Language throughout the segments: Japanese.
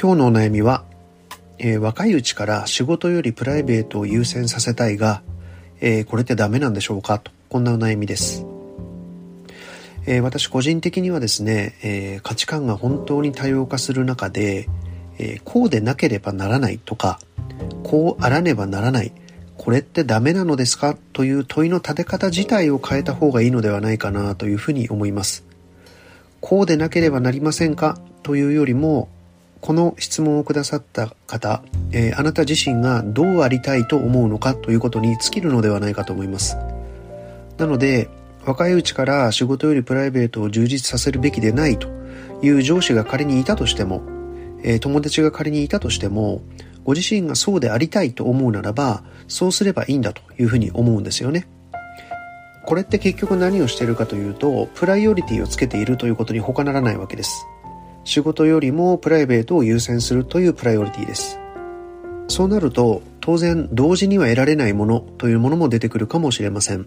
今日のお悩みは、えー、若いうちから仕事よりプライベートを優先させたいが、えー、これってダメなんでしょうか？と、こんなお悩みです。えー、私個人的にはですね、え価値観が本当に多様化する中で、えこうでなければならないとか、こうあらねばならない、これってダメなのですか？という問いの立て方自体を変えた方がいいのではないかなというふうに思います。こうでなければなりませんか？というよりも、この質問をくださった方、えー、あなた自身がどうありたいと思うのかということに尽きるのではないかと思います。なので、若いうちから仕事よりプライベートを充実させるべきでないという上司が仮にいたとしても、えー、友達が仮にいたとしても、ご自身がそうでありたいと思うならば、そうすればいいんだというふうに思うんですよね。これって結局何をしているかというと、プライオリティをつけているということに他ならないわけです。仕事よりもプライベートを優先するというプライオリティです。そうなると、当然同時には得られないものというものも出てくるかもしれません。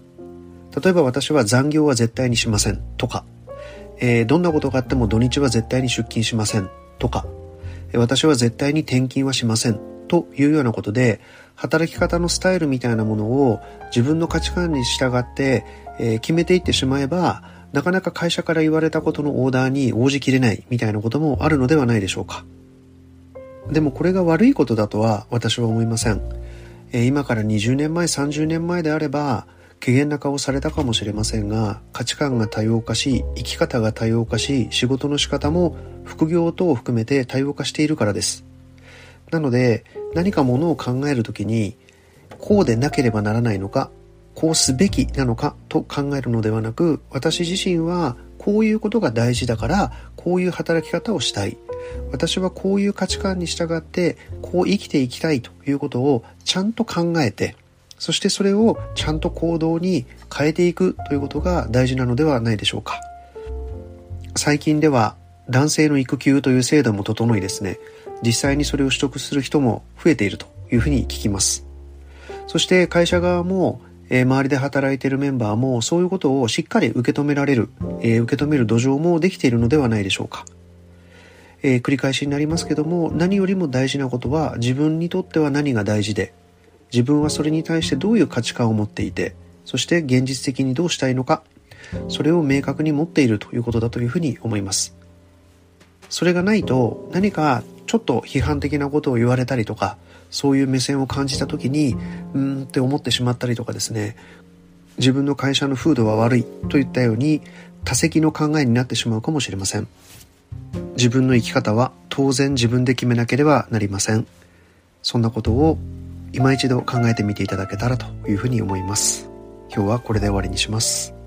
例えば私は残業は絶対にしません。とか、えー、どんなことがあっても土日は絶対に出勤しません。とか、私は絶対に転勤はしません。というようなことで、働き方のスタイルみたいなものを自分の価値観に従って、えー、決めていってしまえば、なかなか会社から言われたことのオーダーに応じきれないみたいなこともあるのではないでしょうか。でもこれが悪いことだとは私は思いません。えー、今から20年前、30年前であれば、怪げな顔されたかもしれませんが、価値観が多様化し、生き方が多様化し、仕事の仕方も副業等を含めて多様化しているからです。なので、何かものを考えるときに、こうでなければならないのか、こうすべきなのかと考えるのではなく、私自身はこういうことが大事だから、こういう働き方をしたい。私はこういう価値観に従って、こう生きていきたいということをちゃんと考えて、そしてそれをちゃんと行動に変えていくということが大事なのではないでしょうか。最近では男性の育休という制度も整いですね、実際にそれを取得する人も増えているというふうに聞きます。そして会社側も、えー、周りで働いているメンバーもそういうことをしっかり受け止められる、えー、受け止める土壌もできているのではないでしょうか。えー、繰り返しになりますけども何よりも大事なことは自分にとっては何が大事で自分はそれに対してどういう価値観を持っていてそして現実的にどうしたいのかそれを明確に持っているということだというふうに思いますそれがないと何かちょっと批判的なことを言われたりとか、そういう目線を感じた時に、うんって思ってしまったりとかですね、自分の会社の風土は悪いといったように多責の考えになってしまうかもしれません。自分の生き方は当然自分で決めなければなりません。そんなことを今一度考えてみていただけたらというふうに思います。今日はこれで終わりにします。